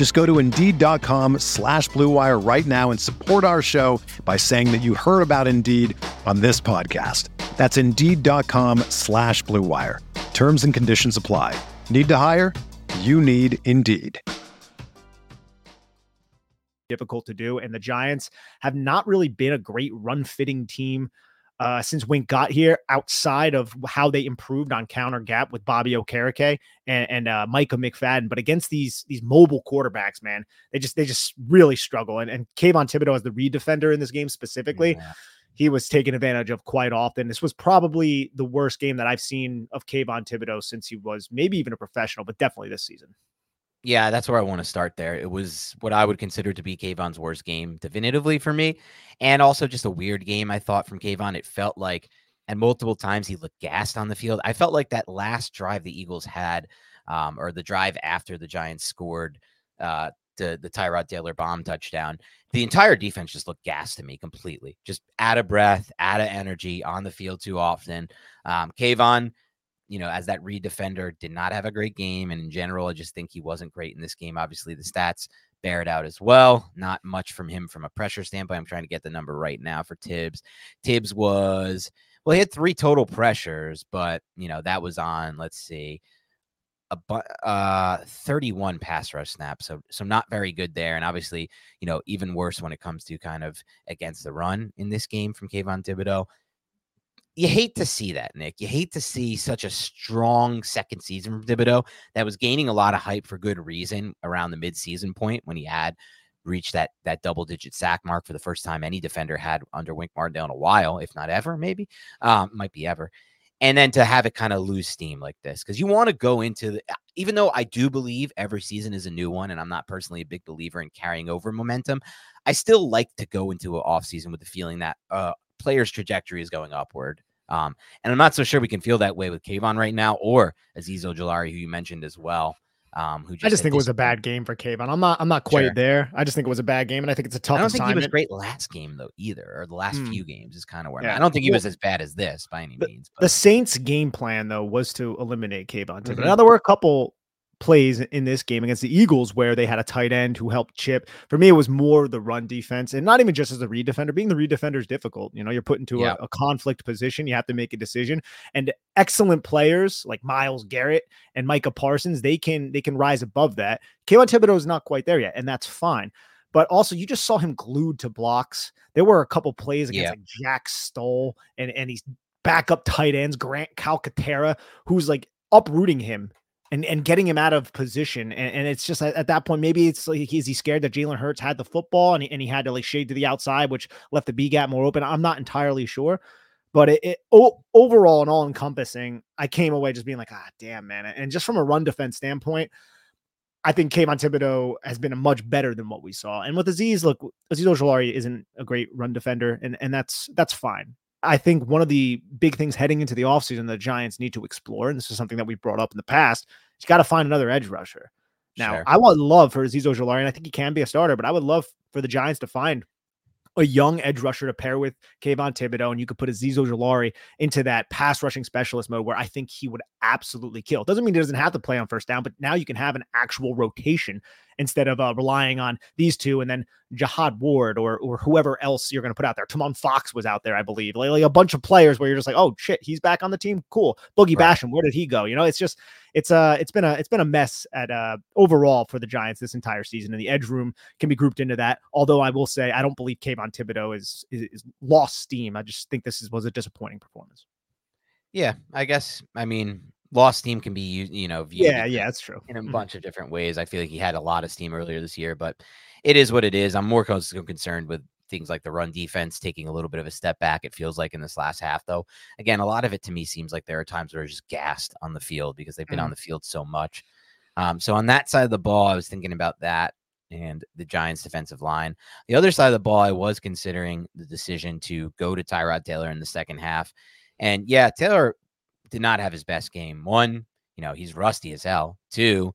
Just go to Indeed.com slash BlueWire right now and support our show by saying that you heard about Indeed on this podcast. That's Indeed.com slash BlueWire. Terms and conditions apply. Need to hire? You need Indeed. difficult to do. And the Giants have not really been a great run fitting team uh, since Wink got here, outside of how they improved on counter gap with Bobby Okereke and, and uh, Micah McFadden. But against these these mobile quarterbacks, man, they just they just really struggle. And and Kayvon Thibodeaux as the read defender in this game specifically. Yeah. He was taken advantage of quite often. This was probably the worst game that I've seen of Kayvon Thibodeaux since he was maybe even a professional, but definitely this season. Yeah, that's where I want to start there. It was what I would consider to be Kayvon's worst game definitively for me. And also just a weird game, I thought, from Kayvon. It felt like, and multiple times he looked gassed on the field. I felt like that last drive the Eagles had, um, or the drive after the Giants scored uh, the, the Tyrod Taylor bomb touchdown, the entire defense just looked gassed to me completely. Just out of breath, out of energy on the field too often. Um, Kayvon, you know, as that read defender, did not have a great game. And in general, I just think he wasn't great in this game. Obviously, the stats bear it out as well. Not much from him from a pressure standpoint. I'm trying to get the number right now for Tibbs. Tibbs was, well, he had three total pressures, but, you know, that was on, let's see, a uh 31 pass rush snaps so so not very good there and obviously you know even worse when it comes to kind of against the run in this game from Kayvon Thibodeaux you hate to see that, Nick. You hate to see such a strong second season from Thibodeaux that was gaining a lot of hype for good reason around the midseason point when he had reached that that double digit sack mark for the first time any defender had under Wink Martindale in a while, if not ever, maybe. Um, might be ever. And then to have it kind of lose steam like this, because you want to go into the, even though I do believe every season is a new one, and I'm not personally a big believer in carrying over momentum, I still like to go into an offseason with the feeling that uh, player's trajectory is going upward. Um, and I'm not so sure we can feel that way with Kayvon right now or Azeez Ojulari, who you mentioned as well. Um, who just I just think it was a bad game for Kayvon. I'm not I'm not quite sure. there. I just think it was a bad game, and I think it's a tough. I don't assignment. think he was great last game though either, or the last mm. few games is kind of where yeah. I don't think he was as bad as this by any the, means. But. The Saints' game plan though was to eliminate Kayvon. Mm-hmm. Now there were a couple plays in this game against the Eagles where they had a tight end who helped chip. For me, it was more the run defense and not even just as a read defender. Being the read defender is difficult. You know, you're put into yeah. a, a, conflict position. You have to make a decision. And excellent players like Myles Garrett and Micah Parsons, they can they can rise above that. Kayvon Thibodeaux is not quite there yet, and that's fine. But also, you just saw him glued to blocks. There were a couple plays against yeah. like Jack Stoll and and he's backup tight ends, Grant Calcaterra, who's like uprooting him and and getting him out of position. And, and it's just at, at, that point, maybe it's like is he scared that Jalen Hurts had the football and he, and he had to like shade to the outside, which left the B gap more open. I'm not entirely sure. But it, it o- overall and all encompassing, I came away just being like, ah, damn, man. And just from a run defense standpoint, I think Kayvon Thibodeaux has been a much better than what we saw. And with Azeez, look, Azeez Ojulari isn't a great run defender, and, and that's that's fine. I think one of the big things heading into the offseason the Giants need to explore, and this is something that we've brought up in the past, is got to find another edge rusher. Now, sure. I would love for Azeez Ojulari, and I think he can be a starter, but I would love for the Giants to find a young edge rusher to pair with Kayvon Thibodeaux, and you could put Azeez Ojulari into that pass rushing specialist mode where I think he would absolutely kill. Doesn't mean he doesn't have to play on first down, but now you can have an actual rotation instead of uh, relying on these two and then Jihad Ward or or whoever else you're going to put out there. Tomon Fox was out there, I believe. Like, like, a bunch of players where you're just like, oh shit, he's back on the team. Cool. Boogie right. Basham, where did he go? You know, it's just it's uh it's been a it's been a mess at uh overall for the Giants this entire season, and the edge room can be grouped into that. Although I will say I don't believe Kayvon Thibodeaux is, is, is lost steam. I just think this is, was a disappointing performance. Yeah, I guess. I mean, lost steam can be you know viewed yeah yeah that's true in a mm-hmm. bunch of different ways. I feel like he had a lot of steam earlier this year, but it is what it is. I'm more concerned with things like the run defense taking a little bit of a step back. It feels like in this last half, though. Again, a lot of it to me seems like there are times where they're just gassed on the field because they've been mm. on the field so much. Um, so on that side of the ball, I was thinking about that and the Giants' defensive line. The other side of the ball, I was considering the decision to go to Tyrod Taylor in the second half. And yeah, Taylor did not have his best game. One, you know, he's rusty as hell. Two,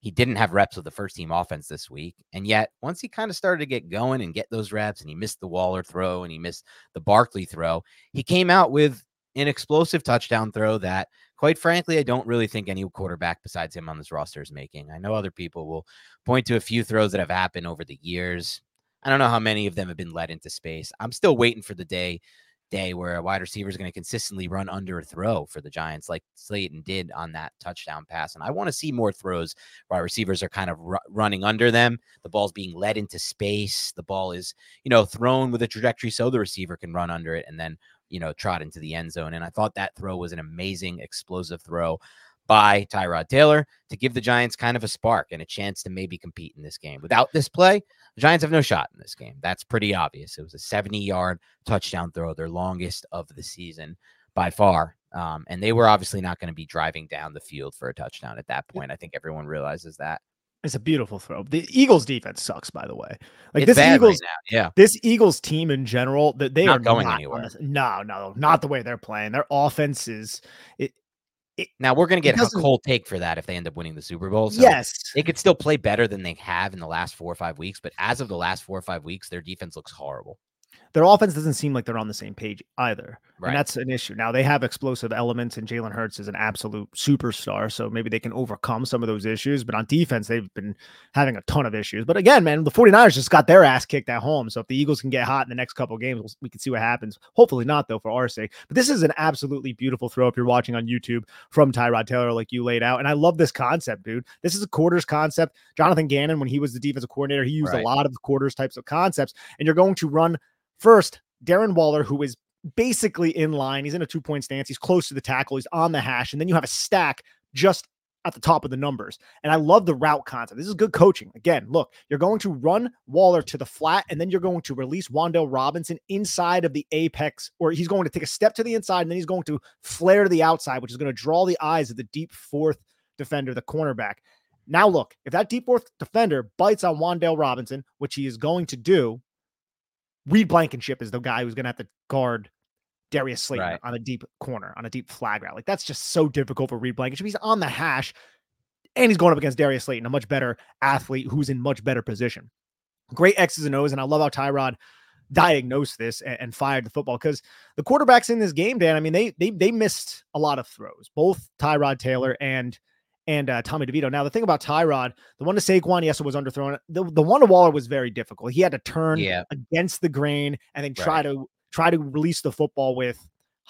he didn't have reps with the first team offense this week. And yet, once he kind of started to get going and get those reps, and he missed the Waller throw and he missed the Barkley throw, he came out with an explosive touchdown throw that, quite frankly, I don't really think any quarterback besides him on this roster is making. I know other people will point to a few throws that have happened over the years. I don't know how many of them have been led into space. I'm still waiting for the day day where a wide receiver is going to consistently run under a throw for the Giants, like Slayton did on that touchdown pass. And I want to see more throws where receivers are kind of running under them. The ball's being led into space. The ball is, you know, thrown with a trajectory so the receiver can run under it and then, you know, trot into the end zone. And I thought that throw was an amazing, explosive throw by Tyrod Taylor to give the Giants kind of a spark and a chance to maybe compete in this game. Without this play, the Giants have no shot in this game. That's pretty obvious. It was a 70 yard touchdown throw, their longest of the season by far. Um, and they were obviously not going to be driving down the field for a touchdown at that point. I think everyone realizes that. It's a beautiful throw. The Eagles defense sucks, by the way. Like it's this Eagles, right yeah. This Eagles team in general, that they not are going not anywhere. no, no, not the way they're playing. Their offense is it, it, now we're going to get a cold take for that if they end up winning the Super Bowl. So yes, they could still play better than they have in the last four or five weeks. But as of the last four or five weeks, their defense looks horrible their offense doesn't seem like they're on the same page either. Right. And that's an issue. Now they have explosive elements, and Jalen Hurts is an absolute superstar. So maybe they can overcome some of those issues. But on defense, they've been having a ton of issues. But again, man, the 49ers just got their ass kicked at home. So if the Eagles can get hot in the next couple games, we can see what happens. Hopefully not, though, for our sake. But this is an absolutely beautiful throw if you're watching on YouTube from Tyrod Taylor, like you laid out. And I love this concept, dude. This is a quarters concept. Jonathan Gannon, when he was the defensive coordinator, he used right. a lot of the quarters types of concepts. And you're going to run First, Darren Waller, who is basically in line. He's in a two point stance. He's close to the tackle. He's on the hash. And then you have a stack just at the top of the numbers. And I love the route concept. This is good coaching. Again, look, you're going to run Waller to the flat, and then you're going to release Wan'Dale Robinson inside of the apex, or he's going to take a step to the inside, and then he's going to flare to the outside, which is going to draw the eyes of the deep fourth defender, the cornerback. Now, look, if that deep fourth defender bites on Wan'Dale Robinson, which he is going to do, Reed Blankenship is the guy who's going to have to guard Darius Slayton right. on a deep corner, on a deep flag route. Like that's just so difficult for Reed Blankenship. He's on the hash and he's going up against Darius Slayton, a much better athlete who's in much better position. Great X's and O's. And I love how Tyrod diagnosed this and, and fired the football because the quarterbacks in this game, Dan, I mean, they they they missed a lot of throws, both Tyrod Taylor and and uh, Tommy DeVito. Now, the thing about Tyrod, the one to Saquon, yes, it was underthrown. The, the one to Waller was very difficult. He had to turn yeah. against the grain and then try right. to try to release the football with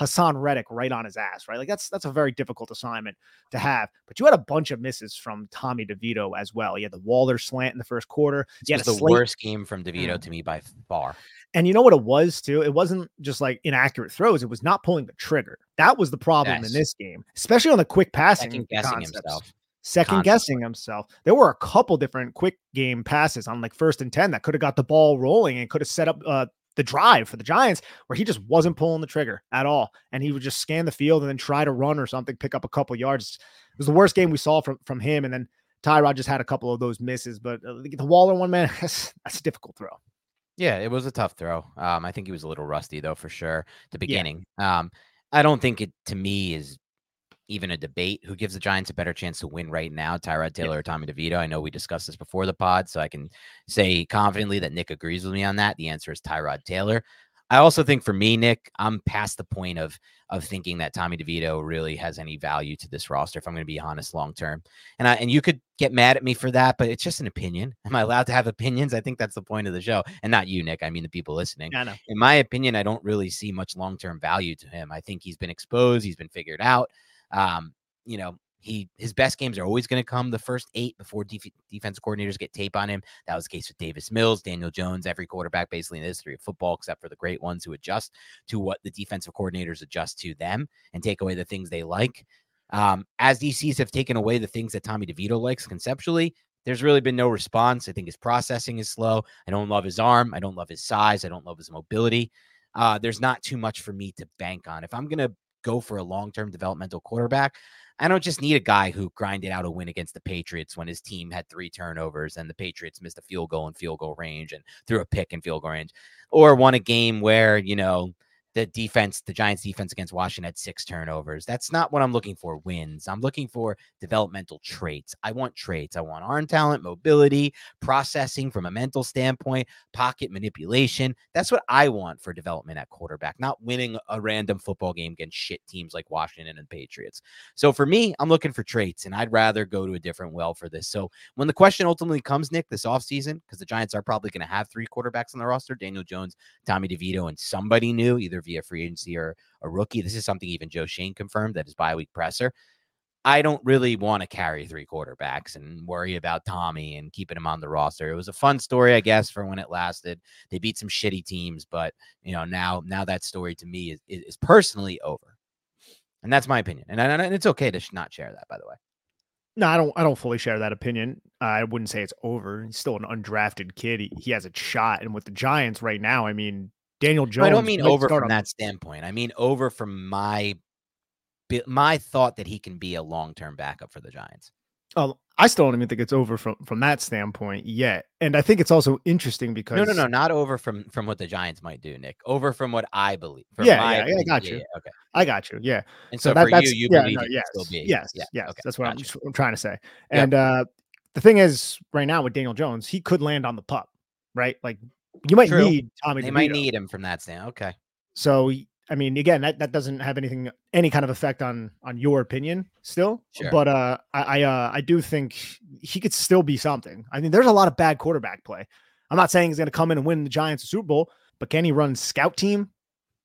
Haason Reddick right on his ass, right? Like that's that's a very difficult assignment to have. But you had a bunch of misses from Tommy DeVito as well. You had the Waller slant in the first quarter. This was the slate. worst game from DeVito mm. to me by far. And you know what it was too? It wasn't just like inaccurate throws. It was not pulling the trigger. That was the problem yes. in this game, especially on the quick passing. Second guessing concepts. himself. Second guessing himself. There were a couple different quick game passes on like first and 10 that could have got the ball rolling and could have set up uh, the drive for the Giants where he just wasn't pulling the trigger at all. And he would just scan the field and then try to run or something, pick up a couple yards. It was the worst game we saw from, from him. And then Tyrod just had a couple of those misses, but uh, the Waller one, man, that's, that's a difficult throw. Yeah, it was a tough throw. Um, I think he was a little rusty though, for sure. The beginning. Yeah. Um, I don't think it to me is even a debate who gives the Giants a better chance to win right now, Tyrod Taylor yeah. or Tommy DeVito. I know we discussed this before the pod, so I can say confidently that Nick agrees with me on that. The answer is Tyrod Taylor. I also think for me, Nick, I'm past the point of of thinking that Tommy DeVito really has any value to this roster. If I'm going to be honest, long term, and I and you could get mad at me for that, but it's just an opinion. Am I allowed to have opinions? I think that's the point of the show, and not you, Nick. I mean the people listening. I know. In my opinion, I don't really see much long term value to him. I think he's been exposed. He's been figured out. Um, you know, he his best games are always going to come the first eight before def- defense coordinators get tape on him. That was the case with Davis Mills, Daniel Jones, every quarterback basically in the history of football, except for the great ones who adjust to what the defensive coordinators adjust to them and take away the things they like. Um, as DCs have taken away the things that Tommy DeVito likes conceptually, there's really been no response. I think his processing is slow. I don't love his arm. I don't love his size. I don't love his mobility. Uh, there's not too much for me to bank on. If I'm going to go for a long term developmental quarterback, I don't just need a guy who grinded out a win against the Patriots when his team had three turnovers and the Patriots missed a field goal in field goal range and threw a pick in field goal range, or won a game where, you know, the defense, the Giants defense against Washington had six turnovers. That's not what I'm looking for wins. I'm looking for developmental traits. I want traits. I want arm talent, mobility, processing from a mental standpoint, pocket manipulation. That's what I want for development at quarterback, not winning a random football game against shit teams like Washington and Patriots. So for me, I'm looking for traits and I'd rather go to a different well for this. So when the question ultimately comes, Nick, this offseason, because the Giants are probably going to have three quarterbacks on the roster Daniel Jones, Tommy DeVito, and somebody new, either via free agency or a rookie. This is something even Joe Schoen confirmed that his bye week presser. I don't really want to carry three quarterbacks and worry about Tommy and keeping him on the roster. It was a fun story, I guess, for when it lasted. They beat some shitty teams, but you know now now that story to me is is, personally over, and that's my opinion. And, and it's okay to not share that, by the way. No, I don't. I don't fully share that opinion. I wouldn't say it's over. He's still an undrafted kid. He, he has a shot, and with the Giants right now, I mean, Daniel Jones. I don't mean over from that standpoint. I mean over from my my thought that he can be a long term backup for the Giants. Oh, I still don't even think it's over from from that standpoint yet. And I think it's also interesting because no, no, no, not over from from what the Giants might do, Nick. Over from what I believe. Yeah, yeah, I got you. Yeah, okay, I got you. Yeah. And so, so that, for that's, you, you yeah, believe no, yes, still be. Yes, yeah, yes. Okay, that's what I'm, I'm, trying to say. And yep. uh the thing is, right now with Daniel Jones, he could land on the pup, right? Like you might True. need Tommy. They DeVito. might need him from that stand. Okay. So I mean, again, that, that doesn't have anything, any kind of effect on on your opinion still. Sure. But uh, I I, uh, I do think he could still be something. I mean, there's a lot of bad quarterback play. I'm not saying he's going to come in and win the Giants a Super Bowl, but can he run scout team?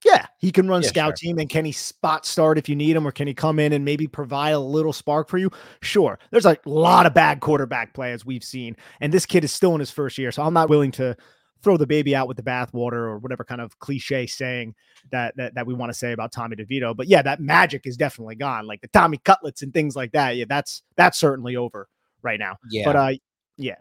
Yeah, he can run yeah, scout sure. team. And can he spot start if you need him, or can he come in and maybe provide a little spark for you? Sure. There's a lot of bad quarterback play as we've seen, and this kid is still in his first year, so I'm not willing to throw the baby out with the bathwater or whatever kind of cliche saying that that, that we want to say about Tommy DeVito. But yeah, that magic is definitely gone. Like the Tommy cutlets and things like that. Yeah, that's that's certainly over right now. Yeah. But uh yeah.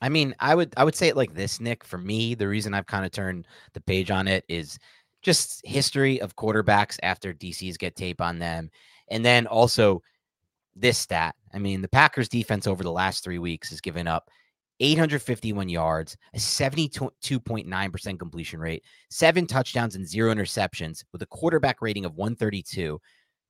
I mean, I would I would say it like this, Nick. For me, the reason I've kind of turned the page on it is just history of quarterbacks after DCs get tape on them. And then also this stat. I mean, the Packers defense over the last three weeks has given up 851 yards, a 72.9% completion rate, seven touchdowns, and zero interceptions with a quarterback rating of 132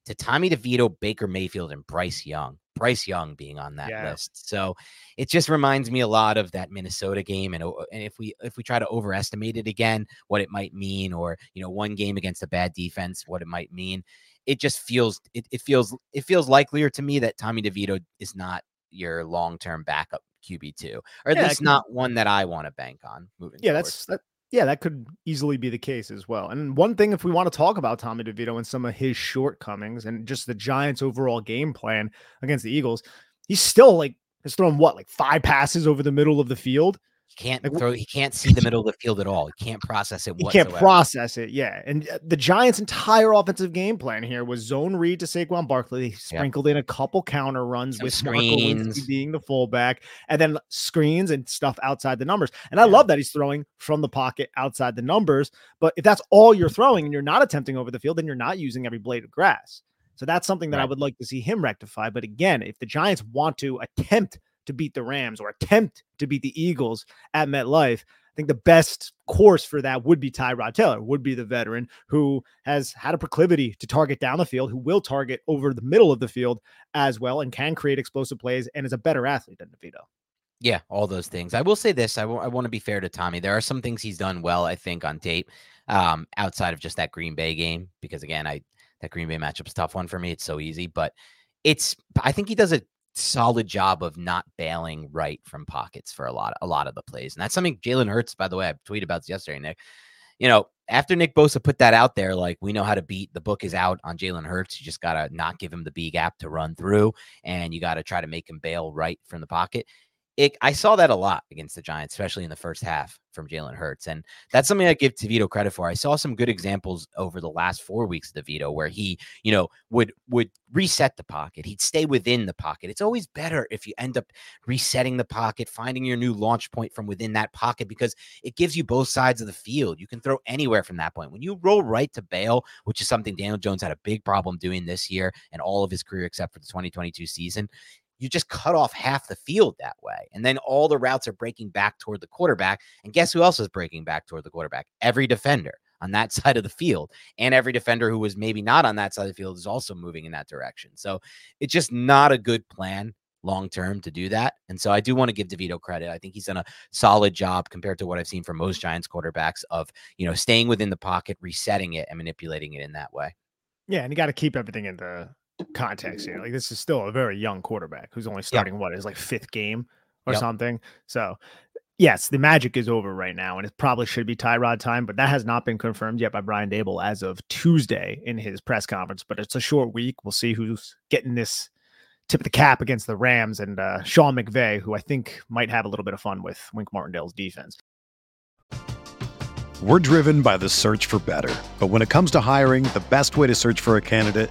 to Tommy DeVito, Baker Mayfield, and Bryce Young. Bryce Young being on that yeah. list. So it just reminds me a lot of that Minnesota game. And, oh, and if we if we try to overestimate it again, what it might mean, or you know, one game against a bad defense, what it might mean, it just feels it, it feels it feels likelier to me that Tommy DeVito is not your long-term backup QB2, or at yeah, least not one that I want to bank on moving Yeah, forward. that's that yeah, that could easily be the case as well. And one thing, if we want to talk about Tommy DeVito and some of his shortcomings and just the Giants' overall game plan against the Eagles, he's still like has thrown what like five passes over the middle of the field can't like, throw. He can't see the middle of the field at all. He can't process it. He can't process it. Yeah, and uh, the Giants' entire offensive game plan here was zone read to Saquon Barkley. They sprinkled in a couple counter runs Some with screens being the fullback, and then screens and stuff outside the numbers. And I yeah. love that he's throwing from the pocket outside the numbers. But if that's all you're throwing and you're not attempting over the field, then you're not using every blade of grass. So that's something that right. I would like to see him rectify. But again, if the Giants want to attempt to beat the Rams or attempt to beat the Eagles at MetLife. I think the best course for that would be Tyrod Taylor, would be the veteran who has had a proclivity to target down the field, who will target over the middle of the field as well, and can create explosive plays and is a better athlete than DeVito. Yeah, all those things. I will say this: I, w- I want to be fair to Tommy. There are some things he's done well, I think, on tape, um, outside of just that Green Bay game. Because again, I that Green Bay matchup's tough one for me. It's so easy, but it's. I think he does a solid job of not bailing right from pockets for a lot a lot of the plays. And that's something Jalen Hurts, by the way, I tweeted about this yesterday, Nick. you know, after Nick Bosa put that out there, like we know how to beat, the book is out on Jalen Hurts. You just got to not give him the B gap to run through, and you got to try to make him bail right from the pocket it, I saw that a lot against the Giants, especially in the first half from Jalen Hurts. And that's something I give DeVito credit for. I saw some good examples over the last four weeks of DeVito where he, you know, would would reset the pocket. He'd stay within the pocket. It's always better if you end up resetting the pocket, finding your new launch point from within that pocket because it gives you both sides of the field. You can throw anywhere from that point. When you roll right to bail, which is something Daniel Jones had a big problem doing this year and all of his career except for the 2022 season, you just cut off half the field that way. And then all the routes are breaking back toward the quarterback. And guess who else is breaking back toward the quarterback? Every defender on that side of the field. And every defender who was maybe not on that side of the field is also moving in that direction. So it's just not a good plan long term to do that. And so I do want to give DeVito credit. I think he's done a solid job compared to what I've seen from most Giants quarterbacks of, you know, staying within the pocket, resetting it and manipulating it in that way. Yeah, and you got to keep everything in the context here. Like this is still a very young quarterback who's only starting yep. what is like fifth game or yep. something. So yes, the magic is over right now, and it probably should be Tyrod time, but that has not been confirmed yet by Brian Daboll as of Tuesday in his press conference. But it's a short week. We'll see who's getting this tip of the cap against the Rams and uh, Sean McVay, who I think might have a little bit of fun with Wink Martindale's defense. We're driven by the search for better, but when it comes to hiring, the best way to search for a candidate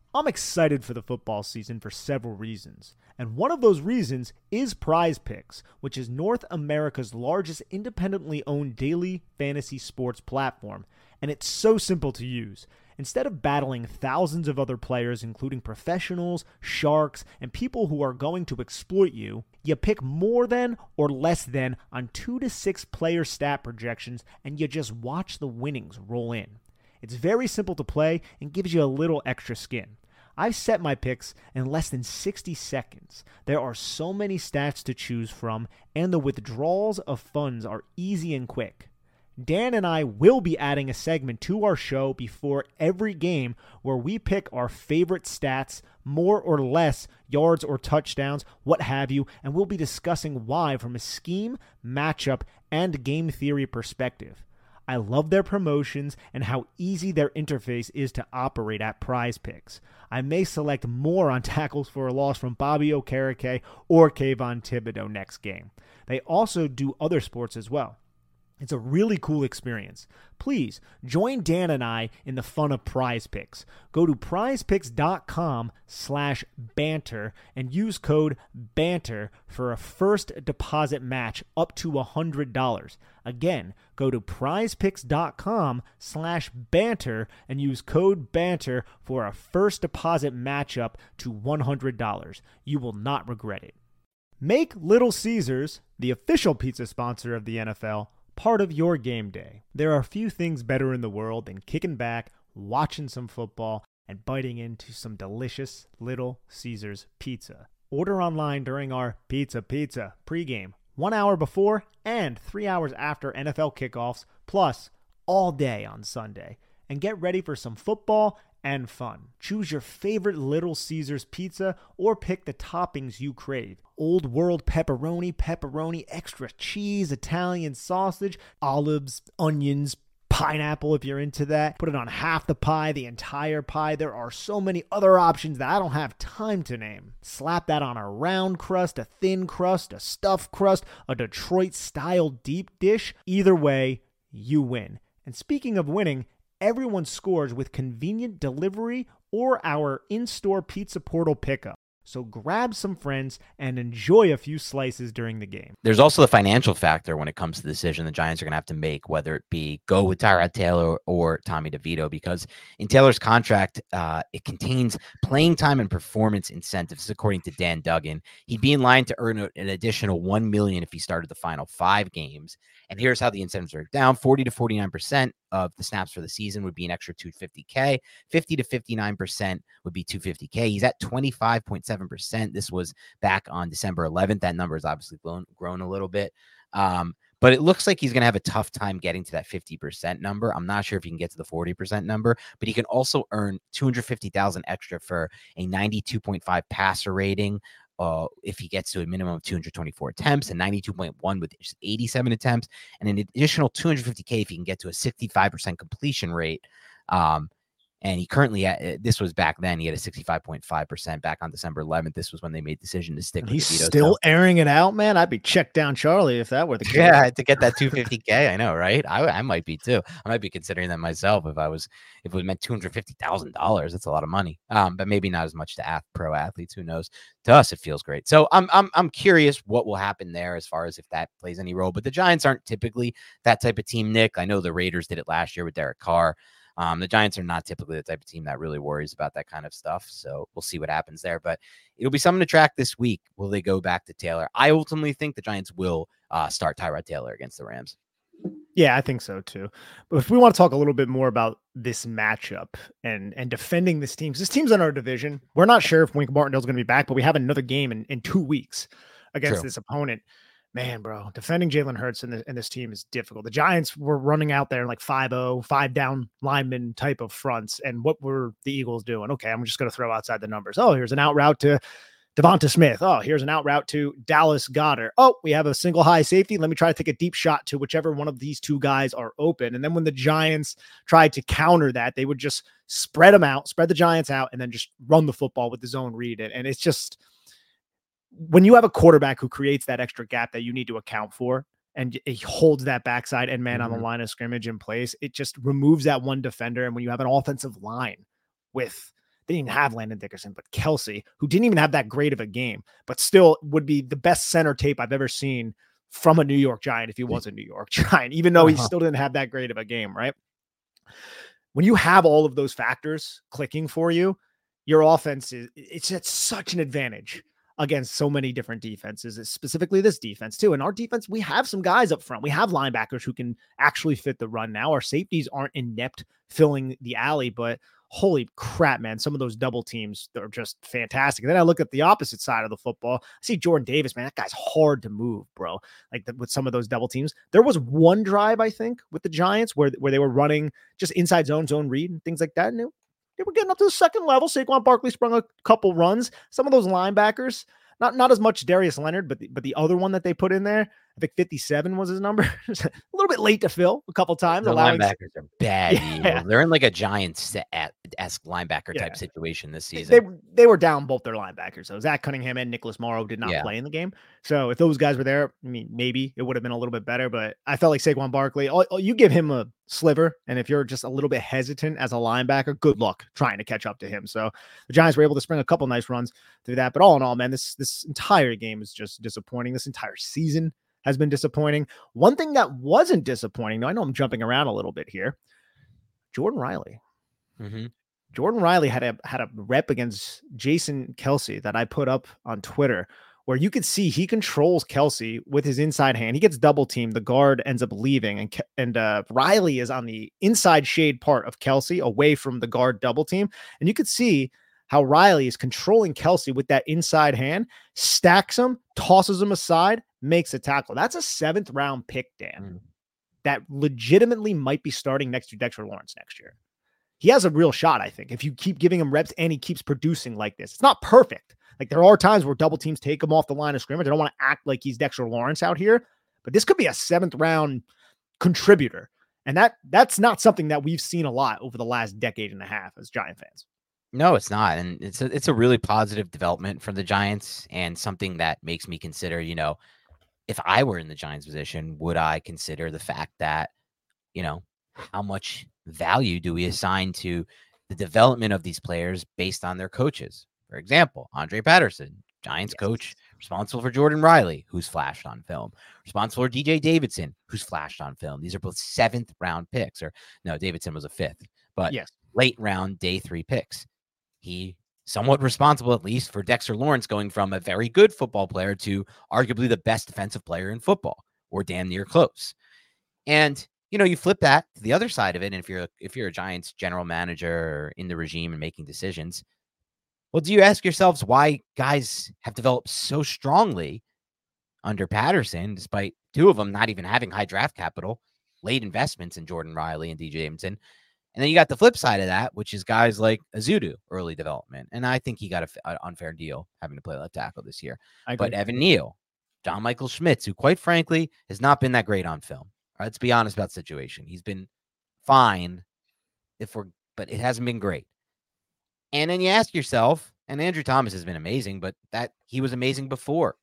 I'm excited for the football season for several reasons. And one of those reasons is Prize Picks, which is North America's largest independently owned daily fantasy sports platform. And it's so simple to use. Instead of battling thousands of other players, including professionals, sharks, and people who are going to exploit you, you pick more than or less than on two to six player stat projections and you just watch the winnings roll in. It's very simple to play and gives you a little extra skin. I've set my picks in less than 60 seconds. There are so many stats to choose from, and the withdrawals of funds are easy and quick. Dan and I will be adding a segment to our show before every game where we pick our favorite stats, more or less yards or touchdowns, what have you, and we'll be discussing why from a scheme, matchup, and game theory perspective. I love their promotions and how easy their interface is to operate at prize picks. I may select more on tackles for a loss from Bobby Okereke or Kayvon Thibodeaux next game. They also do other sports as well. It's a really cool experience. Please join Dan and I in the fun of prize picks. Go to prizepicks.com slash banter and use code banter for a first deposit match up to $100. Again, go to prizepicks.com slash banter and use code banter for a first deposit match up to $100. You will not regret it. Make Little Caesars, the official pizza sponsor of the NFL, part of your game day. There are few things better in the world than kicking back, watching some football, and biting into some delicious Little Caesars pizza. Order online during our Pizza Pizza pregame, one hour before and three hours after NFL kickoffs, plus all day on Sunday. And get ready for some football and fun. Choose your favorite Little Caesars pizza or pick the toppings you crave. Old World pepperoni, pepperoni, extra cheese, Italian sausage, olives, onions, pineapple if you're into that. Put it on half the pie, the entire pie. There are so many other options that I don't have time to name. Slap that on a round crust, a thin crust, a stuffed crust, a Detroit style deep dish. Either way, you win. And speaking of winning, everyone scores with convenient delivery or our in store pizza portal pickup. So grab some friends and enjoy a few slices during the game. There's also the financial factor when it comes to the decision the Giants are going to have to make, whether it be go with Tyrod Taylor or Tommy DeVito, because in Taylor's contract, uh, it contains playing time and performance incentives, according to Dan Duggan. He'd be in line to earn an additional one million if he started the final five games. And here's how the incentives are down: 40 to 49 percent of the snaps for the season would be an extra 250k. 50 to 59 percent would be 250k. He's at 25.7 percent. This was back on December 11th. That number has obviously grown, grown a little bit. Um, but it looks like he's going to have a tough time getting to that 50% number. I'm not sure if he can get to the 40% number, but he can also earn 250,000 extra for a 92.5 passer rating, uh, if he gets to a minimum of 224 attempts and 92.1 with 87 attempts, and an additional 250K if he can get to a 65% completion rate. Um, and he currently at uh, this was back then he had a 65.5% back on December 11th. This was when they made the decision to stick. He's still airing it out, man. I'd be checked down Charlie if that were the case. Yeah, to get that 250k, I know, right? I, I might be too. I might be considering that myself if I was if it meant two hundred fifty thousand dollars. That's a lot of money. Um, but maybe not as much to ath- pro athletes. Who knows? To us, it feels great. So I'm I'm I'm curious what will happen there as far as if that plays any role. But the Giants aren't typically that type of team. Nick, I know the Raiders did it last year with Derek Carr. Um, the Giants are not typically the type of team that really worries about that kind of stuff. So we'll see what happens there. But it'll be something to track this week. Will they go back to Taylor? I ultimately think the Giants will uh, start Tyrod Taylor against the Rams. Yeah, I think so too. But if we want to talk a little bit more about this matchup and and defending this team, this team's in our division. We're not sure if Wink Martindale's going to be back, but we have another game in, in two weeks against True. this opponent man, bro, defending Jalen Hurts in, in this team is difficult. The Giants were running out there like 5 5 down lineman type of fronts. And what were the Eagles doing? Okay, I'm just going to throw outside the numbers. Oh, here's an out route to Devonta Smith. Oh, here's an out route to Dallas Goedert. Oh, we have a single high safety. Let me try to take a deep shot to whichever one of these two guys are open. And then when the Giants tried to counter that, they would just spread them out, spread the Giants out, and then just run the football with the zone read. And, and it's just when you have a quarterback who creates that extra gap that you need to account for and he holds that backside and man mm-hmm. on the line of scrimmage in place, it just removes that one defender. And when you have an offensive line with they didn't even have Landon Dickerson, but Kelce, who didn't even have that great of a game, but still would be the best center tape I've ever seen from a New York Giant if he was a New York Giant, even though he uh-huh. still didn't have that great of a game, right? When you have all of those factors clicking for you, your offense is it's at such an advantage against so many different defenses, specifically this defense too. And our defense, we have some guys up front. We have linebackers who can actually fit the run now. Our safeties aren't inept filling the alley, but holy crap, man, some of those double teams are just fantastic. And then I look at the opposite side of the football. I see Jordan Davis, man, that guy's hard to move, bro. Like the, with some of those double teams. There was one drive, I think, with the Giants where, where they were running just inside zone, zone read, and things like that. And they were getting up to the second level. Saquon Barkley sprung a couple runs. Some of those linebackers, not not as much Darius Leonard, but the, but the other one that they put in there, I think 57 was his number. a little bit late to fill a couple times. The allowing... linebackers are bad. Yeah. They're in like a Giants esque linebacker yeah. type situation this season. They they were down both their linebackers. So Zach Cunningham and Nicholas Morrow did not yeah. play in the game. So if those guys were there, I mean, maybe it would have been a little bit better. But I felt like Saquon Barkley. Oh, oh, you give him a sliver, and if you're just a little bit hesitant as a linebacker, good luck trying to catch up to him. So the Giants were able to spring a couple nice runs through that. But all in all, man, this this entire game is just disappointing. This entire season has been disappointing. One thing that wasn't disappointing, though, I know I'm jumping around a little bit here. Jordon Riley. Mm-hmm. Jordon Riley had a had a rep against Jason Kelce that I put up on Twitter where you could see he controls Kelce with his inside hand. He gets double teamed. The guard ends up leaving, and and uh, Riley is on the inside shade part of Kelce, away from the guard double team. And you could see how Riley is controlling Kelce with that inside hand, stacks him, tosses him aside, makes a tackle. That's a seventh round pick, Dan, mm. that legitimately might be starting next to Dexter Lawrence next year. He has a real shot, I think, if you keep giving him reps and he keeps producing like this. It's not perfect. Like there are times where double teams take him off the line of scrimmage. I don't want to act like he's Dexter Lawrence out here, but this could be a seventh round contributor. And that that's not something that we've seen a lot over the last decade and a half as Giant fans. No, it's not. And it's a, it's a really positive development for the Giants and something that makes me consider, you know, if I were in the Giants position, would I consider the fact that, you know, how much value do we assign to the development of these players based on their coaches? For example, Andre Patterson, Giants yes. coach, responsible for Jordon Riley, who's flashed on film, responsible for DJ Davidson, who's flashed on film. These are both seventh round picks, or no, Davidson was a fifth, but yes. late round day three picks. He somewhat responsible, at least, for Dexter Lawrence going from a very good football player to arguably the best defensive player in football, or damn near close. And you know, you flip that to the other side of it, and if you're if you're a Giants general manager in the regime and making decisions, well, do you ask yourselves why guys have developed so strongly under Patterson, despite two of them not even having high draft capital, late investments in Jordon Riley and DJ Davidson? And then you got the flip side of that, which is guys like Ezeudu, early development. And I think he got an unfair deal having to play left tackle this year. But Evan Neal, John Michael Schmitz, who quite frankly has not been that great on film. Right, let's be honest about the situation. He's been fine if we're but it hasn't been great. And then you ask yourself, and Andrew Thomas has been amazing, but that he was amazing before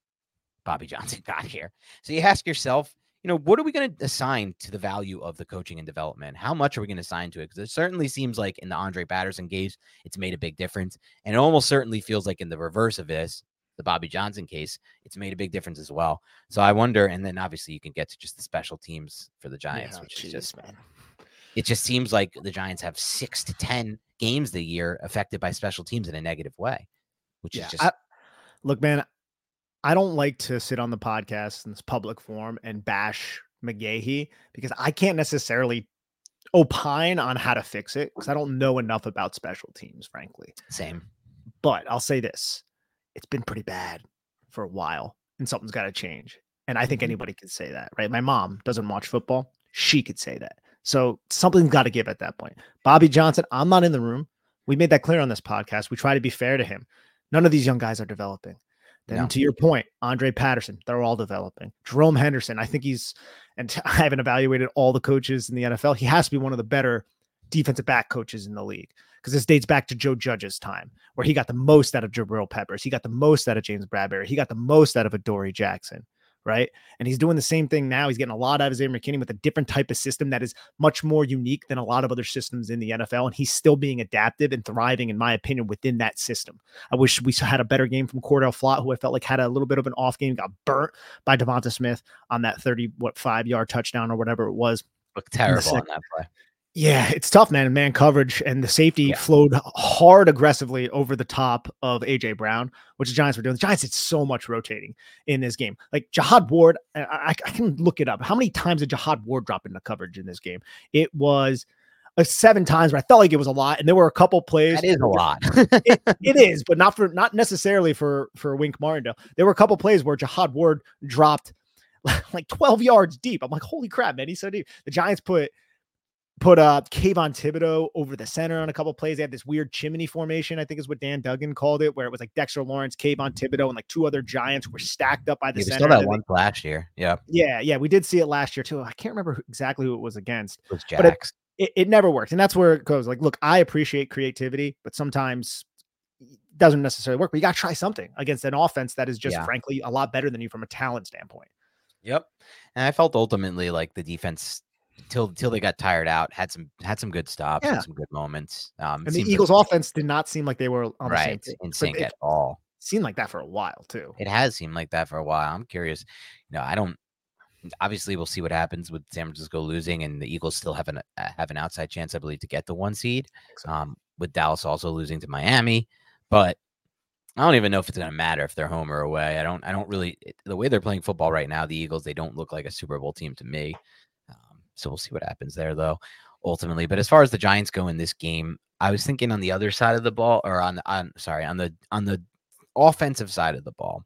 Bobby Johnson got here. So you ask yourself, you know, what are we going to assign to the value of the coaching and development? How much are we going to assign to it? Because it certainly seems like in the Andre Patterson case, it's made a big difference. And it almost certainly feels like in the reverse of this, the Bobby Johnson case, it's made a big difference as well. So I wonder, and then obviously you can get to just the special teams for the Giants, yeah, which geez, is just man. It just seems like the Giants have six to ten games the year affected by special teams in a negative way, which yeah, is just I, look, man. I don't like to sit on the podcast in this public forum and bash McGaughey because I can't necessarily opine on how to fix it because I don't know enough about special teams, frankly. Same. But I'll say this it's been pretty bad for a while and something's got to change. And I think mm-hmm. anybody could say that, right? My mom doesn't watch football. She could say that. So something's got to give at that point. Bobby Johnson, I'm not in the room. We made that clear on this podcast. We try to be fair to him. None of these young guys are developing. Then no. to your point, Andre Patterson, they're all developing. Jerome Henderson, I think he's, and I haven't evaluated all the coaches in the NFL. He has to be one of the better defensive back coaches in the league because this dates back to Joe Judge's time, where he got the most out of Jabril Peppers. He got the most out of James Bradberry. He got the most out of Adoree Jackson right? And he's doing the same thing now. He's getting a lot out of Xavier McKinney with a different type of system that is much more unique than a lot of other systems in the NFL. And he's still being adaptive and thriving, in my opinion, within that system. I wish we had a better game from Cor'Dale Flott, who I felt like had a little bit of an off game, got burnt by Devonta Smith on that 30, what, five yard touchdown or whatever it was. Looked terrible on that play. Yeah, it's tough, man. Man coverage and the safety yeah. flowed hard aggressively over the top of AJ Brown, which the Giants were doing. The Giants did so much rotating in this game. Like Jihad Ward, I, I can look it up. How many times did Jihad Ward drop into coverage in this game? It was uh, seven times, but I felt like it was a lot. And there were a couple plays. That is a lot. it, it is, but not for not necessarily for for Wink Martindale. There were a couple plays where Jihad Ward dropped like 12 yards deep. I'm like, holy crap, man, he's so deep. The Giants put put uh Kayvon Thibodeaux over the center on a couple plays. They had this weird chimney formation, I think is what Dan Duggan called it, where it was like Dexter Lawrence, Kayvon Thibodeaux, and like two other giants were stacked up by the yeah, center. Saw that one last year. Yeah. Yeah, yeah. We did see it last year too. I can't remember exactly who it was against. It was Jax. But it, it, it never worked. And that's where it goes. Like, look, I appreciate creativity, but sometimes doesn't necessarily work. But you got to try something against an offense that is just yeah. frankly a lot better than you from a talent standpoint. Yep. And I felt ultimately like the defense till till they got tired out. Had some had some good stops, yeah. some good moments. Um, and the Eagles' offense did not seem like they were on right the same in sync at all. Seemed like that for a while too. It has seemed like that for a while. I'm curious. You know, I don't. Obviously, we'll see what happens with San Francisco losing, and the Eagles still have an uh, have an outside chance, I believe, to get the one seed. Um, with Dallas also losing to Miami, but I don't even know if it's going to matter if they're home or away. I don't. I don't really. The way they're playing football right now, the Eagles they don't look like a Super Bowl team to me. So we'll see what happens there, though. ultimately. But as far as the Giants go in this game, I was thinking on the other side of the ball, or on on sorry on the on the offensive side of the ball.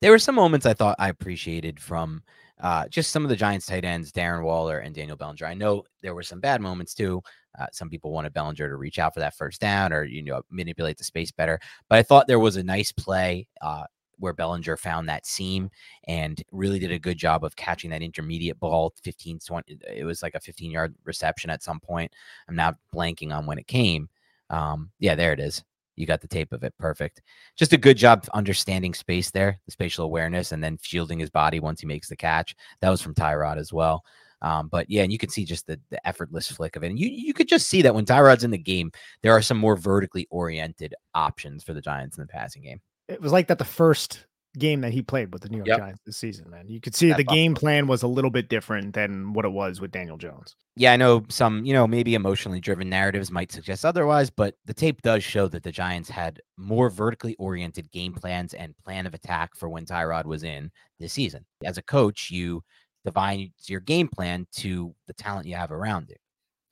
There were some moments I thought I appreciated from uh, just some of the Giants tight ends, Darren Waller and Daniel Bellinger. I know there were some bad moments too. Uh, some people wanted Bellinger to reach out for that first down or you know manipulate the space better, but I thought there was a nice play uh, where Bellinger found that seam and really did a good job of catching that intermediate ball 15 20 it was like a 15 yard reception at some point. I'm now blanking on when it came. Um yeah there it is. You got the tape of it. Perfect. Just a good job understanding space there the spatial awareness and then shielding his body once he makes the catch. That was from tyrod as well. Um, but yeah, and you can see just the, the effortless flick of it. And you you could just see that when Tyrod's in the game, there are some more vertically oriented options for the Giants in the passing game it was like that the first game that he played with the New York yep. Giants this season, man. You could see That's the game plan was a little bit different than what it was with Daniel Jones. Yeah, I know some, you know, maybe emotionally driven narratives might suggest otherwise, but the tape does show that the Giants had more vertically oriented game plans and plan of attack for when Tyrod was in this season. As a coach, you divine your game plan to the talent you have around it.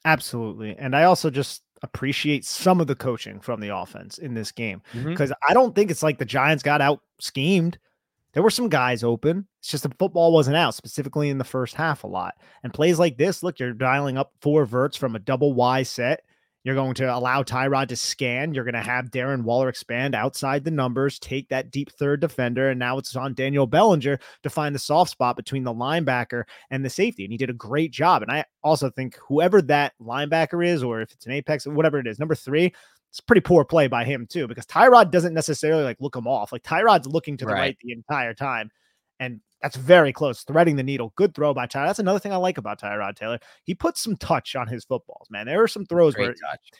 Absolutely. And I also just appreciate some of the coaching from the offense in this game because mm-hmm. I don't think it's like the Giants got out schemed. There were some guys open. It's just the football wasn't out, specifically in the first half a lot. And plays like this, look, you're dialing up four verts from a double Y set you're going to allow Tyrod to scan. You're going to have Darren Waller expand outside the numbers, take that deep third defender, and now it's on Daniel Bellinger to find the soft spot between the linebacker and the safety. And he did a great job. And I also think whoever that linebacker is, or if it's an apex, whatever it is, number three, it's pretty poor play by him too, because Tyrod doesn't necessarily like look him off. Like Tyrod's looking to the right, right the entire time. And that's very close, threading the needle. Good throw by Tyrod. That's another thing I like about Tyrod Taylor. He puts some touch on his footballs, man. There are some throws Great where touch.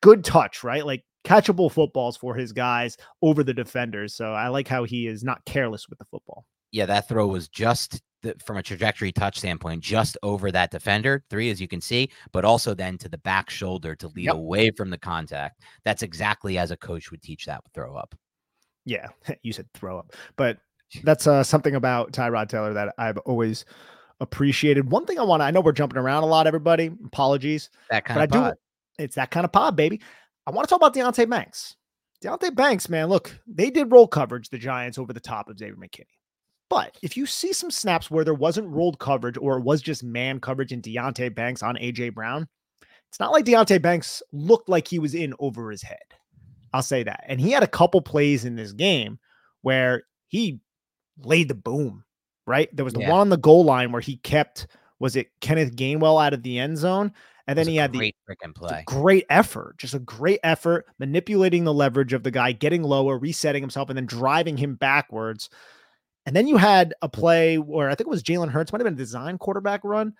good touch, right? Like catchable footballs for his guys over the defenders. So I like how he is not careless with the football. Yeah, that throw was just the, from a trajectory touch standpoint, just over that defender, three, as you can see, but also then to the back shoulder to lead yep. away from the contact. That's exactly as a coach would teach that throw up. Yeah, you said throw up, but that's uh, something about Tyrod Taylor that I've always appreciated. One thing I want to, I know we're jumping around a lot, everybody. Apologies. That kind but of I pod. do. It's that kind of pod, baby. I want to talk about Deonte Banks. Deonte Banks, man, look, they did roll coverage, the Giants, over the top of Xavier McKinney. But if you see some snaps where there wasn't rolled coverage or it was just man coverage in Deonte Banks on AJ Brown, it's not like Deonte Banks looked like he was in over his head. I'll say that. And he had a couple plays in this game where he laid the boom, right? There was the yeah. one on the goal line where he kept, was it Kenneth Gainwell out of the end zone? And then he had the great play. great effort, just a great effort, manipulating the leverage of the guy, getting lower, resetting himself, and then driving him backwards. And then you had a play where I think it was Jalen Hurts, might have been a design quarterback run,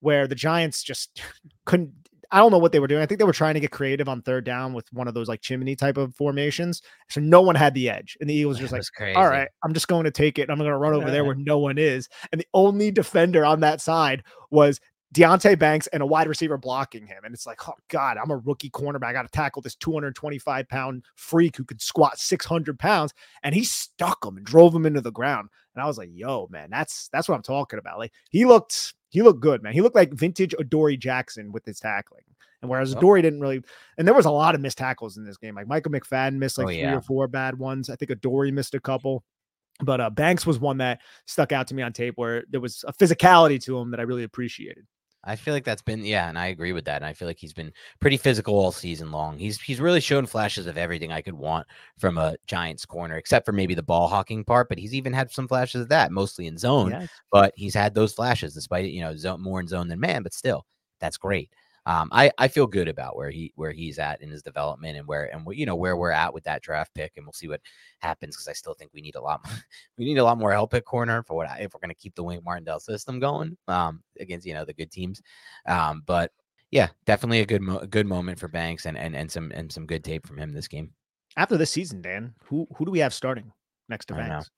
where the Giants just couldn't I don't know what they were doing. I think they were trying to get creative on third down with one of those like chimney type of formations. So no one had the edge. And the Eagles just like, crazy. all right, I'm just going to take it. I'm going to run over there where no one is. And the only defender on that side was Deonte Banks and a wide receiver blocking him. And it's like, oh God, I'm a rookie cornerback. I got to tackle this 225 pound freak who could squat 600 pounds. And he stuck him and drove him into the ground. And I was like, yo, man, that's that's what I'm talking about. Like he looked he looked good, man. He looked like vintage Adoree Jackson with his tackling. And whereas oh. Adoree didn't really, and there was a lot of missed tackles in this game. Like Micah McFadden missed like oh, yeah. three or four bad ones. I think Adoree missed a couple. But uh, Banks was one that stuck out to me on tape where there was a physicality to him that I really appreciated. I feel like that's been yeah, and I agree with that. And I feel like he's been pretty physical all season long. He's he's really shown flashes of everything I could want from a Giants corner, except for maybe the ball hawking part. But he's even had some flashes of that, mostly in zone. Yes. But he's had those flashes, despite you know zone, more in zone than man. But still, that's great um, I I feel good about where he where he's at in his development and where and you know where we're at with that draft pick, and we'll see what happens because I still think we need a lot more, we need a lot more help at corner for what I, if we're going to keep the Wink Martindale system going um, against you know the good teams, um, but yeah, definitely a good mo- good moment for Banks and and and some and some good tape from him this game. After this season, Dan, who who do we have starting next to Banks?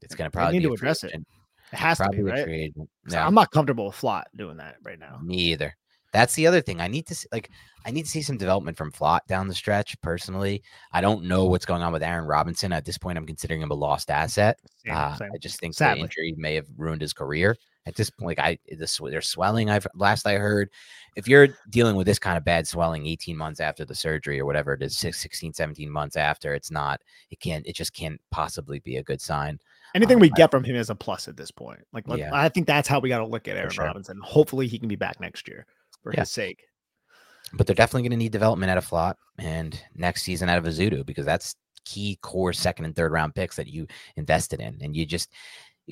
It's going to probably need to address it. It has probably to be right. No. I'm not comfortable with Flott doing that right now. Me either. That's the other thing. I need to see, like I need to see some development from Flott down the stretch. Personally, I don't know what's going on with Aaron Robinson at this point. I'm considering him a lost asset. Same, uh, same. I just think Sadly. the injury may have ruined his career At this point, like I this they're swelling. I've last I heard, if you're dealing with this kind of bad swelling 18 months after the surgery or whatever it is, 16, 17 months after, it's not, it can't, it just can't possibly be a good sign. Anything Um, we get from him is a plus at this point. Like, Yeah. I think that's how we got to look at Aaron sure. Robinson. Hopefully, he can be back next year for Yeah. his sake. but they're definitely going to need development out of Flott and next season out of Azudu because that's key core second and third round picks that you invested in. And you just,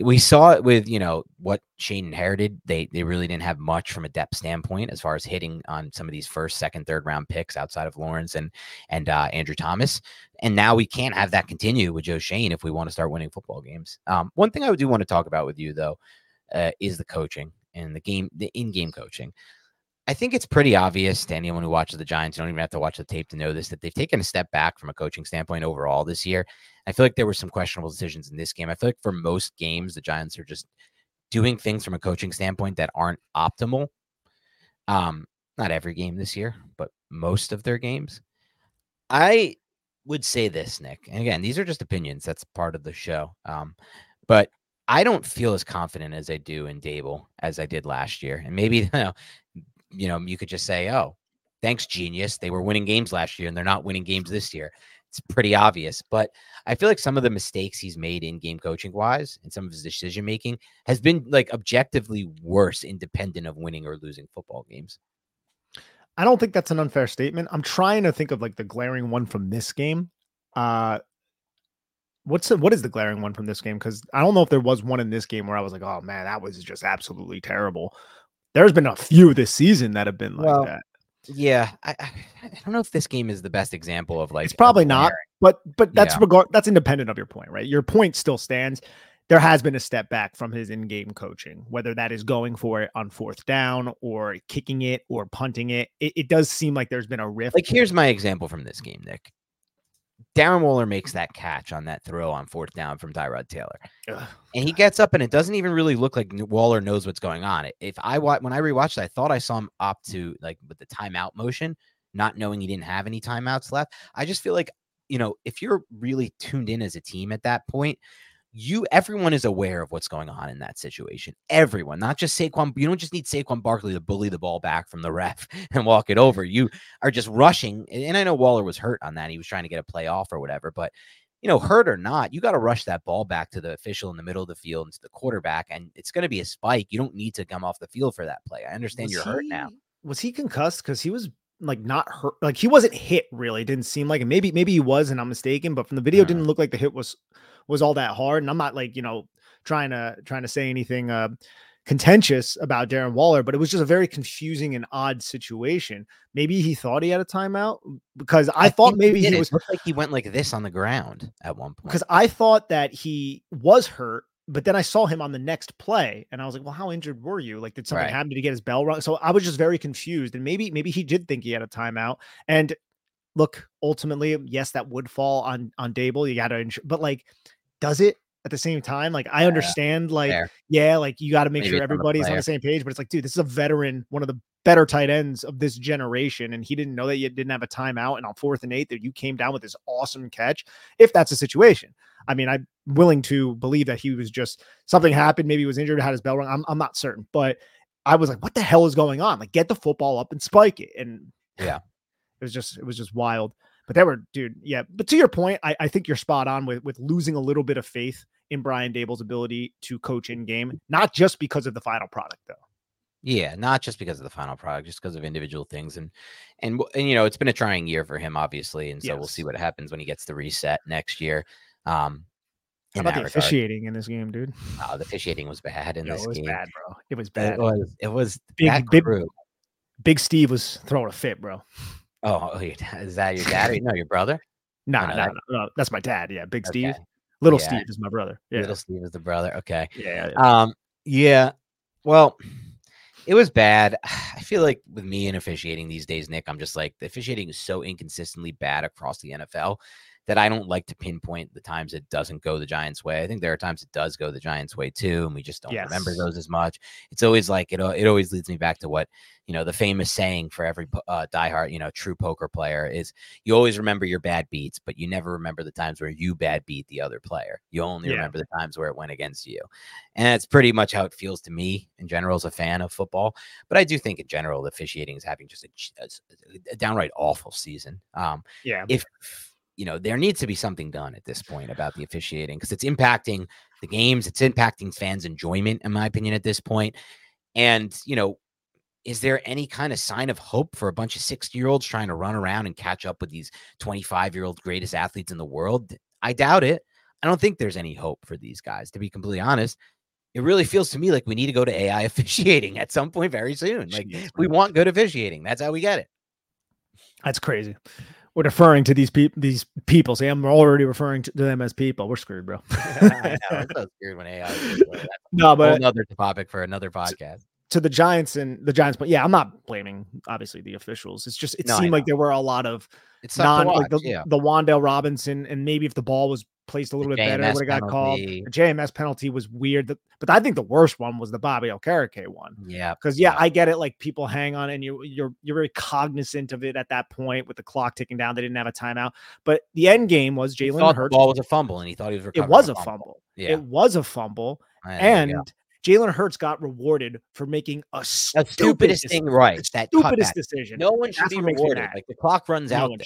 we saw it with, you know, what Schoen inherited. They, they really didn't have much from a depth standpoint as far as hitting on some of these first, second, third round picks outside of Lawrence and, and uh, Andrew Thomas. And now we can't have that continue with Joe Schoen if we want to start winning football games. Um, one thing I do want to talk about with you though, uh, is the coaching and the game, the in-game coaching. I think it's pretty obvious to anyone who watches the Giants. You don't even have to watch the tape to know this that they've taken a step back from a coaching standpoint overall this year. I feel like there were some questionable decisions in this game. I feel like for most games, the Giants are just doing things from a coaching standpoint that aren't optimal. Um, not every game this year, but most of their games. I would say this, Nick, and again, these are just opinions. That's part of the show. Um, but I don't feel as confident as I do in Daboll as I did last year. And maybe you know, you know, you could just say, "Oh, thanks, genius. They were winning games last year, and they're not winning games this year." It's pretty obvious, but I feel like some of the mistakes he's made in game coaching wise and some of his decision making has been like objectively worse, independent of winning or losing football games. I don't think that's an unfair statement. I'm trying to think of like the glaring one from this game. Uh what's the, what is the glaring one from this game? Because I don't know if there was one in this game where I was like, oh man, that was just absolutely terrible. There's been a few this season that have been like Well, that. Yeah, I, I I don't know if this game is the best example of like It's probably not, but but that's Yeah. regard that's independent of your point, right? Your point still stands. There has been a step back from his in-game coaching, whether that is going for it on fourth down or kicking it or punting it. It, it does seem like there's been a rift. Like here's my example from this game, Nick. Darren Waller makes that catch on that throw on fourth down from Tyrod Taylor. Ugh. and he gets up and it doesn't even really look like Waller knows what's going on. If I when I rewatched, it, I thought I saw him opt to like with the timeout motion, not knowing he didn't have any timeouts left. I just feel like you know if you're really tuned in as a team at that point, you everyone is aware of what's going on in that situation. Everyone, not just Saquon. You don't just need Saquon Barkley to bully the ball back from the ref and walk it over. You are just rushing. And I know Waller was hurt on that. He was trying to get a play off or whatever, but you know, hurt or not, you got to rush that ball back to the official in the middle of the field and to the quarterback, and it's going to be a spike. You don't need to come off the field for that play. I understand Was you're hurt now. Was he concussed? Because he was like not hurt. Like he wasn't hit. Really, It didn't seem like it. Maybe maybe he was, and I'm mistaken. But from the video, it Uh. didn't look like the hit was was all that hard. And I'm not like you know trying to trying to say anything uh, contentious about Darren Waller, but it was just a very confusing and odd situation. Maybe he thought he had a timeout because I, thought maybe he It was like he went like this on the ground at one point. because I thought that he was hurt, but then I saw him on the next play, and I was like, "Well, how injured were you? Like, did something Right. happen? Did he get his bell rung?" So I was just very confused, and maybe maybe he did think he had a timeout. And look, ultimately, yes, that would fall on on Daboll. You got to, but like, does it? At the same time, like I understand, like fair. yeah, like you got to make Maybe sure everybody's on the same page. But it's like, dude, this is a veteran, one of the better tight ends of this generation, and he didn't know that you didn't have a timeout, and on fourth and eight that you came down with this awesome catch. If that's a situation, I mean, I'm willing to believe that he was just something happened. Maybe he was injured, had his bell rung. I'm, I'm not certain, but I was like, what the hell is going on? Like, get the football up and spike it. And Yeah. it was just, it was just wild. But they were, dude, yeah. But to your point, I, I think you're spot on with with losing a little bit of faith in Brian Daboll's ability to coach in game, not just because of the final product, though. Yeah, not just because of the final product, just because of individual things, and and and you know, it's been a trying year for him, obviously, and so we'll see what happens when he gets the reset next year. Um, How about the regard. officiating in this game, dude? Oh, the officiating was bad in No, this it was game. bad, bro. It was It bad. was. It was Big- that big-. Big Steve was throwing a fit, bro. Oh, oh, is that your daddy? no, your brother. Nah, no, that- no, no, that's my dad. Yeah, Big Steve. Okay. Little Yeah. Steve is my brother. Yeah, Little Steve is the brother. Okay. yeah, yeah. Um. Yeah. Well, it was bad. I feel like with me and officiating these days, Nick, I'm just like the officiating is so inconsistently bad across the NFL that I don't like to pinpoint the times it doesn't go the Giants' way. I think there are times it does go the Giants' way too, and we just don't yes. remember those as much. It's always like it. It always leads me back to what you know the famous saying for every uh, diehard you know true poker player is you always remember your bad beats, but you never remember the times where you bad beat the other player. You only yeah. remember the times where it went against you, and that's pretty much how it feels to me in general as a fan of football. But I do think in general the officiating is having just a, a, a downright awful season. Um, yeah, if you know, there needs to be something done at this point about the officiating because it's impacting the games, it's impacting fans' enjoyment, in my opinion, at this point. And, you know, is there any kind of sign of hope for a bunch of 60 year olds trying to run around and catch up with these 25 year old greatest athletes in the world? I doubt it. I don't think there's any hope for these guys, to be completely honest. It really feels to me like we need to go to AI officiating at some point very soon. Like we want good officiating. That's how we get it. That's crazy we're referring to these people these people. See, I'm already referring to them as people. We're screwed, bro. I know, it's so screwed when AI. no, but another topic for another podcast. To, the Giants and the Giants, but yeah, I'm not blaming obviously the officials. It's just it no, seemed like there were a lot of it's non watch, like the, yeah. the Wan'Dale Robinson, and maybe if the ball was placed a little the bit JMS better, would have got called. The JMS penalty was weird, but I think the worst one was the Bobby Okereke one. Yeah, because yeah, yeah, I get it. Like people hang on, and you you're you're very cognizant of it at that point with the clock ticking down. They didn't have a timeout, but the end game was Jalen Hurts. The ball was a fumble, and he thought he was. It was a fumble. fumble. Yeah, it was a fumble, and. Yeah. Jalen Hurts got rewarded for making a stupidest, stupidest thing right. That stupidest decision. No one should That's be rewarded. Like the clock runs no out.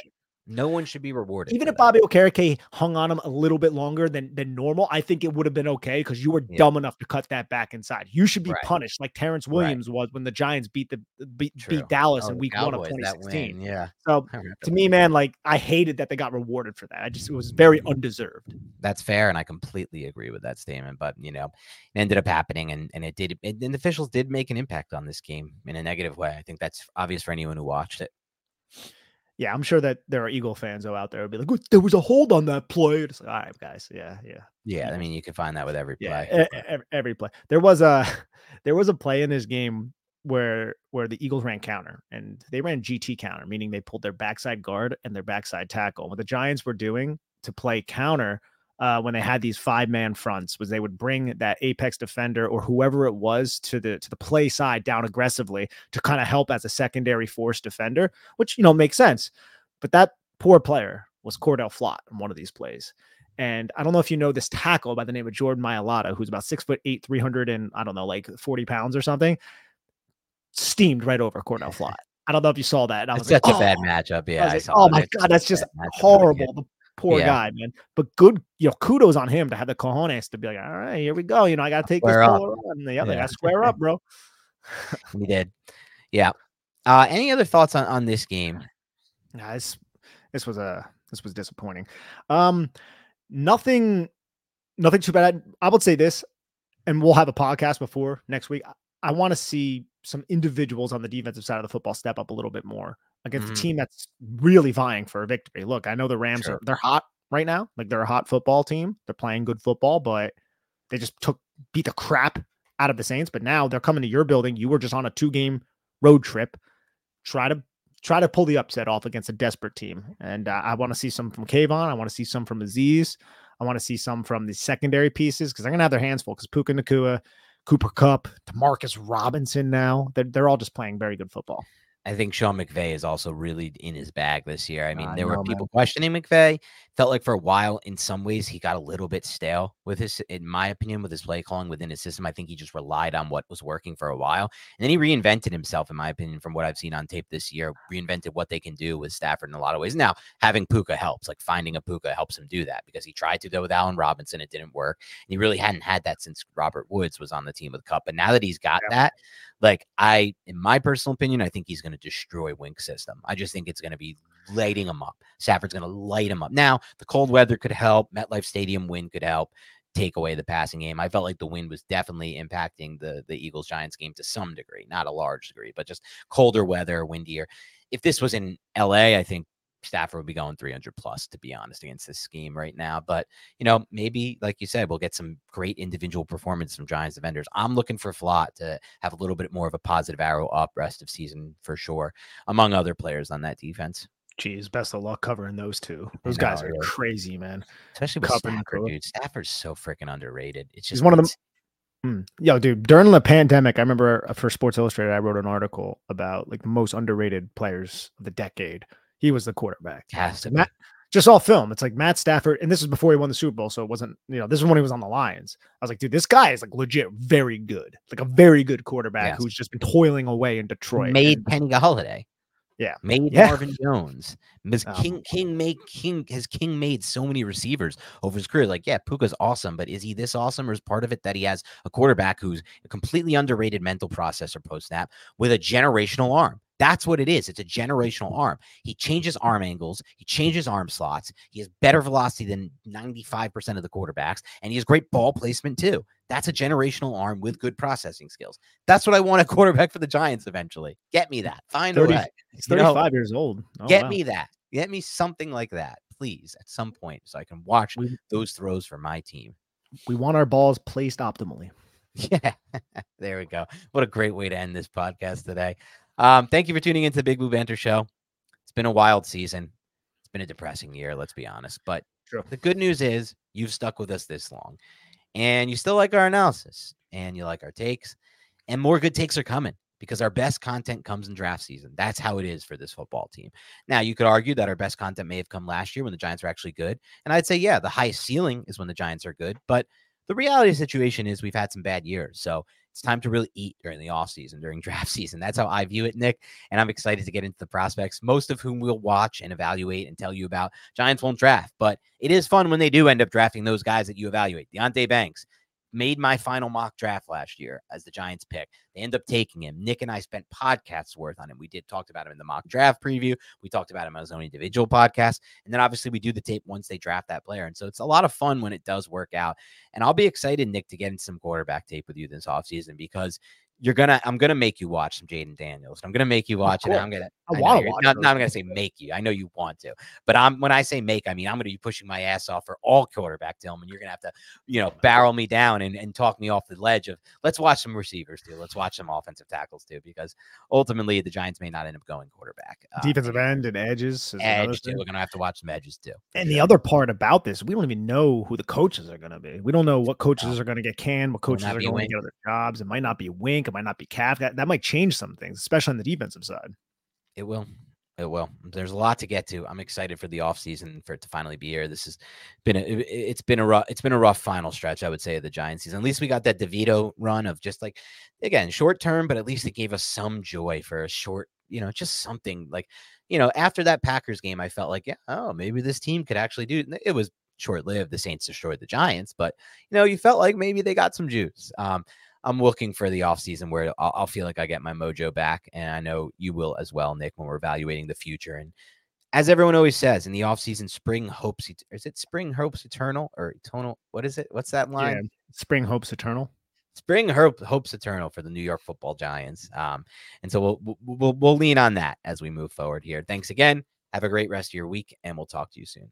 No one should be rewarded. Even if that. Bobby Okereke hung on him a little bit longer than than normal, I think it would have been okay because you were yeah. dumb enough to cut that back inside. You should be right. punished like Terrance Williams right. was when the Giants beat the beat, beat Dallas oh, in Week Cowboys, One of 2016. Yeah. So to me, man, like I hated that they got rewarded for that. I just it was very undeserved. That's fair, and I completely agree with that statement. But you know, it ended up happening, and and it did. and the officials did make an impact on this game in a negative way. I think that's obvious for anyone who watched it yeah, I'm sure that there are Eagle fans though out there would be like, there was a hold on that play. It's like, all right, guys, yeah, yeah, yeah. I mean, you can find that with every play. Yeah, every, every play. There was a there was a play in this game where where the Eagles ran counter and they ran GT counter, meaning they pulled their backside guard and their backside tackle. What the Giants were doing to play counter uh, when they had these five man fronts was they would bring that apex defender or whoever it was to the to the play side down aggressively to kind of help as a secondary force defender, which you know makes sense. But that poor player was Cordell Flott in one of these plays. And I don't know if you know this tackle by the name of Jordan Mailata, who's about six foot eight, 300 and I don't know, like 40 pounds or something, steamed right over Cordell Flott. I don't know if you saw that. And I was it's like, such oh. a bad matchup. Yeah. Like, oh my God, that's just horrible. The Poor yeah. guy, man. But good, you know, kudos on him to have the cojones to be like, all right, here we go. You know, I got to take square this up. And the other, yeah. to square up, bro. we did. Yeah. Uh, any other thoughts on, on this game? Nah, this, this was a, this was disappointing. Um, nothing, nothing too bad. I would say this, and we'll have a podcast before next week. I, I want to see some individuals on the defensive side of the football step up a little bit more against mm-hmm. a team that's really vying for a victory. Look, I know the Rams sure. are they're hot right now. Like they're a hot football team. They're playing good football, but they just took beat the crap out of the Saints. But now they're coming to your building. You were just on a two game road trip. Try to try to pull the upset off against a desperate team. And uh, I want to see some from Kayvon. I want to see some from Azeez. I want to see some from the secondary pieces because they're gonna have their hands full because Puka Nacua, Cooper Kupp, Demarcus Robinson now. They're, they're all just playing very good football. I think Sean McVay is also really in his bag this year. I mean, I there know, were people man. questioning McVay. Felt like for a while, in some ways, he got a little bit stale with his, in my opinion, with his play calling within his system. I think he just relied on what was working for a while. And then he reinvented himself, in my opinion, from what I've seen on tape this year, reinvented what they can do with Stafford in a lot of ways. Now, having Puka helps, like finding a Puka helps him do that because he tried to go with Allen Robinson. It didn't work. And he really hadn't had that since Robert Woods was on the team with Kupp. But now that he's got yeah. that, like I, in my personal opinion, I think he's going to destroy Wink system. I just think it's going to be lighting him up. Stafford's going to light him up. Now the cold weather could help. MetLife Stadium wind could help take away the passing game. I felt like the wind was definitely impacting the the Eagles Giants game to some degree, not a large degree, but just colder weather, windier. If this was in LA, I think Stafford would be going 300 plus, to be honest, against this scheme right now. But, you know, maybe, like you said, we'll get some great individual performance from Giants defenders. I'm looking for Flott to have a little bit more of a positive arrow up rest of season for sure, among other players on that defense. Jeez, best of luck covering those two. Those know, guys are yeah. crazy, man. Especially with Covering Stafford, dude. Stafford's so freaking underrated. It's just He's one of them. Mm. Yo, dude, during the pandemic, I remember uh, for Sports Illustrated, I wrote an article about like the most underrated players of the decade. He was the quarterback. Has to Matt, just all film. It's like Matt Stafford, and this is before he won the Super Bowl, so it wasn't, you know, this is when he was on the Lions. I was like, dude, this guy is like legit very good, like a very good quarterback yes. who's just been toiling away in Detroit. Made and, Kenny Golladay. Yeah. Made yeah. Marvin Jones. Because um, King King made King has King made so many receivers over his career. Like, yeah, Puka's awesome, but is he this awesome? Or is part of it that he has a quarterback who's a completely underrated mental processor post snap with a generational arm? That's what it is. It's a generational arm. He changes arm angles, he changes arm slots, he has better velocity than 95% of the quarterbacks, and he has great ball placement too. That's a generational arm with good processing skills. That's what I want a quarterback for the Giants eventually. Get me that. Find 30, a way. He's 35 you know, years old. Oh, get wow. me that. Get me something like that, please, at some point, so I can watch we, those throws for my team. We want our balls placed optimally. Yeah, there we go. What a great way to end this podcast today. Um, thank you for tuning into the Big Blue Banter Show. It's been a wild season. It's been a depressing year, let's be honest. But True. the good news is you've stuck with us this long and you still like our analysis and you like our takes, and more good takes are coming because our best content comes in draft season. That's how it is for this football team. Now, you could argue that our best content may have come last year when the Giants were actually good. And I'd say, yeah, the highest ceiling is when the Giants are good. But the reality the situation is we've had some bad years. So it's time to really eat during the offseason, during draft season. That's how I view it, Nick. And I'm excited to get into the prospects, most of whom we'll watch and evaluate and tell you about. Giants won't draft, but it is fun when they do end up drafting those guys that you evaluate. Deonte Banks, made my final mock draft last year as the Giants pick. They end up taking him. Nick and I spent podcasts worth on him. We did talked about him in the mock draft preview. We talked about him on his own individual podcast. And then obviously we do the tape once they draft that player. And so it's a lot of fun when it does work out. And I'll be excited, Nick, to get into some quarterback tape with you this offseason because you're gonna I'm gonna make you watch some Jayden Daniels. I'm gonna make you watch it. I'm gonna I, I want to watch. Not, not, I'm gonna say make you. I know you want to, but I'm when I say make, I mean I'm gonna be pushing my ass off for all quarterback Tillman. You're gonna have to, you know, barrel me down and, and talk me off the ledge of let's watch some receivers dude. Let's watch some offensive tackles too, because ultimately the Giants may not end up going quarterback. Uh, Defensive end and edges. Edge too. We're gonna have to watch some edges too. And sure. the other part about this, we don't even know who the coaches are gonna be. We don't know what coaches are gonna get canned, what coaches are going to get other jobs. It might not be Wink, it might not be Calf that, that might change some things, especially on the defensive side. It will. It will. There's a lot to get to. I'm excited for the offseason for it to finally be here. This has been a, it's been a rough it's been a rough final stretch, I would say, of the Giants season. At least we got that DeVito run of just like again, short term, but at least it gave us some joy for a short, you know, just something like, you know, after that Packers game, I felt like, yeah, oh, maybe this team could actually do it. It was short lived. The Saints destroyed the Giants, but you know, you felt like maybe they got some juice. Um, I'm looking for the offseason where I'll, I'll, feel like I get my mojo back. And I know you will as well, Nick, when we're evaluating the future. And as everyone always says in the offseason, spring hopes, is it spring hopes eternal or eternal? What is it? What's that line? Yeah, spring hopes eternal. Spring hope, hopes eternal for the New York football giants. Um, and so we'll, we'll, we'll lean on that as we move forward here. Thanks again. Have a great rest of your week and we'll talk to you soon.